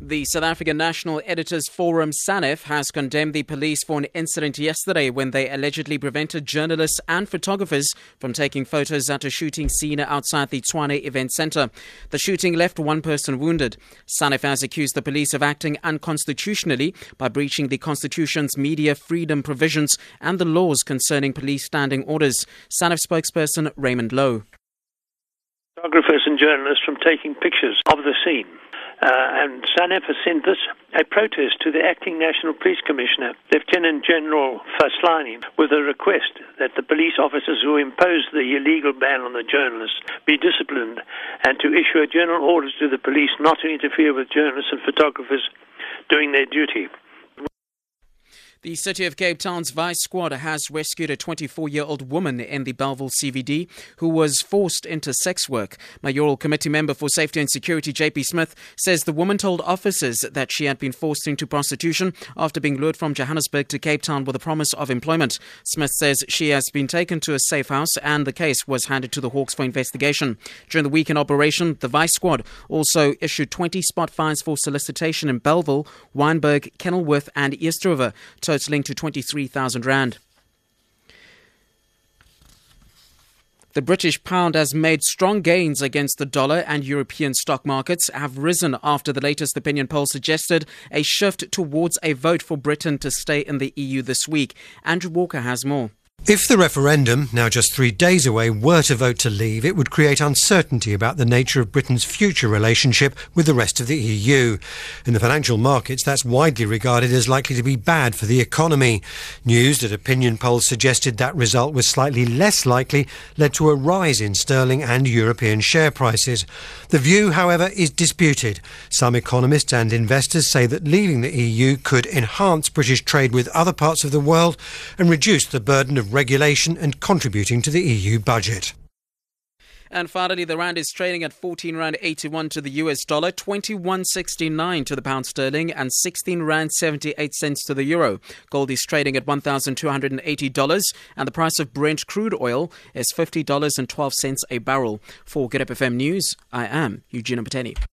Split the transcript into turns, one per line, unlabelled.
The South African National Editors Forum, SANEF, has condemned the police for an incident yesterday when they allegedly prevented journalists and photographers from taking photos at a shooting scene outside the Tshwane Event Centre. The shooting left one person wounded. SANEF has accused the police of acting unconstitutionally by breaching the Constitution's media freedom provisions and the laws concerning police standing orders. SANEF spokesperson Raymond Louw.
Photographers and journalists from taking pictures of the scene. Uh, and sent this a protest to the acting National Police Commissioner, Lieutenant General Phahlane, with a request that the police officers who imposed the illegal ban on the journalists be disciplined and to issue a general order to the police not to interfere with journalists and photographers doing their duty.
The City of Cape Town's Vice Squad has rescued a 24 year old woman in the Bellville CBD who was forced into sex work. Mayoral Committee member for Safety and Security JP Smith says the woman told officers that she had been forced into prostitution after being lured from Johannesburg to Cape Town with a promise of employment. Smith says she has been taken to a safe house and the case was handed to the Hawks for investigation. During the weekend operation, the Vice Squad also issued 20 spot fines for solicitation in Bellville, Wynberg, Kenilworth, and Eerste River totaling to 23,000 Rand. The British pound has made strong gains against the dollar, and European stock markets have risen after the latest opinion poll suggested a shift towards a vote for Britain to stay in the EU this week. Andrew Walker has more.
If the referendum, now just three days away, were to vote to leave, it would create uncertainty about the nature of Britain's future relationship with the rest of the EU. In the financial markets, that's widely regarded as likely to be bad for the economy. News that opinion polls suggested that result was slightly less likely led to a rise in sterling and European share prices. The view, however, is disputed. Some economists and investors say that leaving the EU could enhance British trade with other parts of the world and reduce the burden of regulation and contributing to the EU budget.
And finally, the rand is trading at 14 rand 81 to the US dollar, 21.69 to the pound sterling, and 16 rand 78 cents to the euro. Gold is trading at $1,280, and the price of Brent crude oil is $50.12 a barrel. For Good FM News, I am Eugenia Pateni.